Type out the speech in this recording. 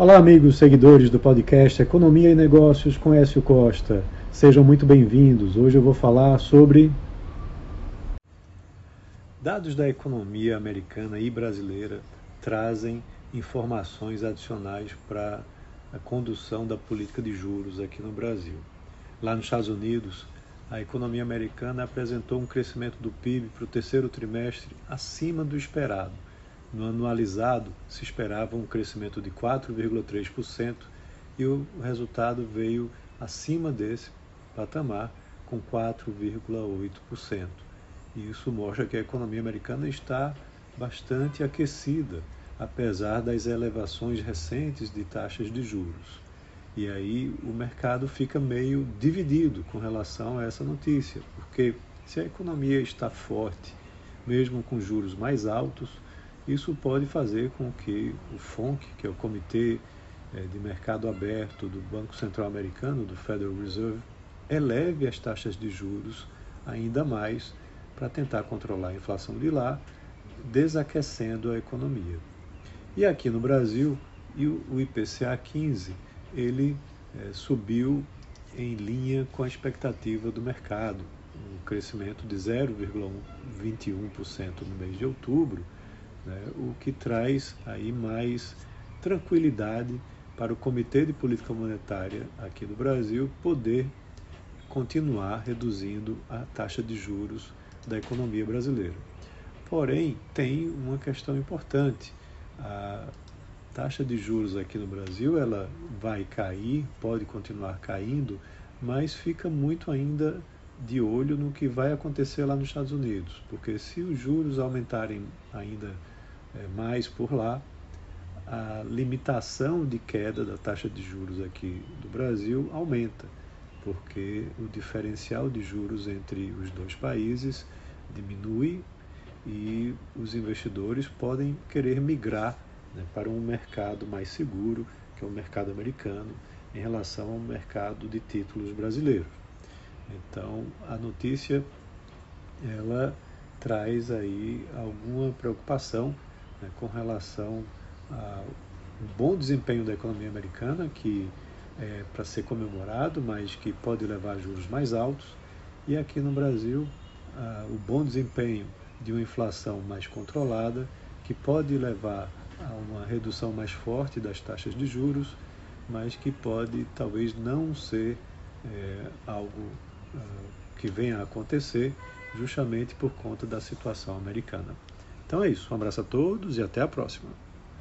Olá, amigos seguidores do podcast Economia e Negócios com Écio Costa. Sejam muito bem-vindos. Hoje eu vou falar sobre dados da economia americana e brasileira trazem informações adicionais para a condução da política de juros aqui no Brasil. Lá nos Estados Unidos, a economia americana apresentou um crescimento do PIB para o terceiro trimestre acima do esperado no anualizado, se esperava um crescimento de 4,3% e o resultado veio acima desse patamar, com 4,8%. E isso mostra que a economia americana está bastante aquecida, apesar das elevações recentes de taxas de juros. E aí o mercado fica meio dividido com relação a essa notícia, porque se a economia está forte, mesmo com juros mais altos, isso pode fazer com que o FONC, que é o Comitê eh, de Mercado Aberto do Banco Central Americano, do Federal Reserve, eleve as taxas de juros ainda mais para tentar controlar a inflação de lá, desaquecendo a economia. E aqui no Brasil, o IPCA 15, ele é, subiu em linha com a expectativa do mercado, um crescimento de 0,21% no mês de outubro, né, o que traz aí mais tranquilidade para o Comitê de Política Monetária aqui do Brasil poder continuar reduzindo a taxa de juros da economia brasileira. Porém, tem uma questão importante. A taxa de juros aqui no Brasil ela vai cair, pode continuar caindo, mas fica muito ainda de olho no que vai acontecer lá nos Estados Unidos, porque se os juros aumentarem ainda é, mais por lá, a limitação de queda da taxa de juros aqui do Brasil aumenta, porque o diferencial de juros entre os dois países diminui e os investidores podem querer migrar né, para um mercado mais seguro, que é o mercado americano, em relação ao mercado de títulos brasileiro. Então, a notícia ela traz aí alguma preocupação né, com relação ao bom desempenho da economia americana, que é para ser comemorado, mas que pode levar a juros mais altos, e aqui no Brasil, o bom desempenho de uma inflação mais controlada, que pode levar a uma redução mais forte das taxas de juros, mas que pode talvez não ser é, algo que venha a acontecer justamente por conta da situação americana. Então é isso. Um abraço a todos e até a próxima.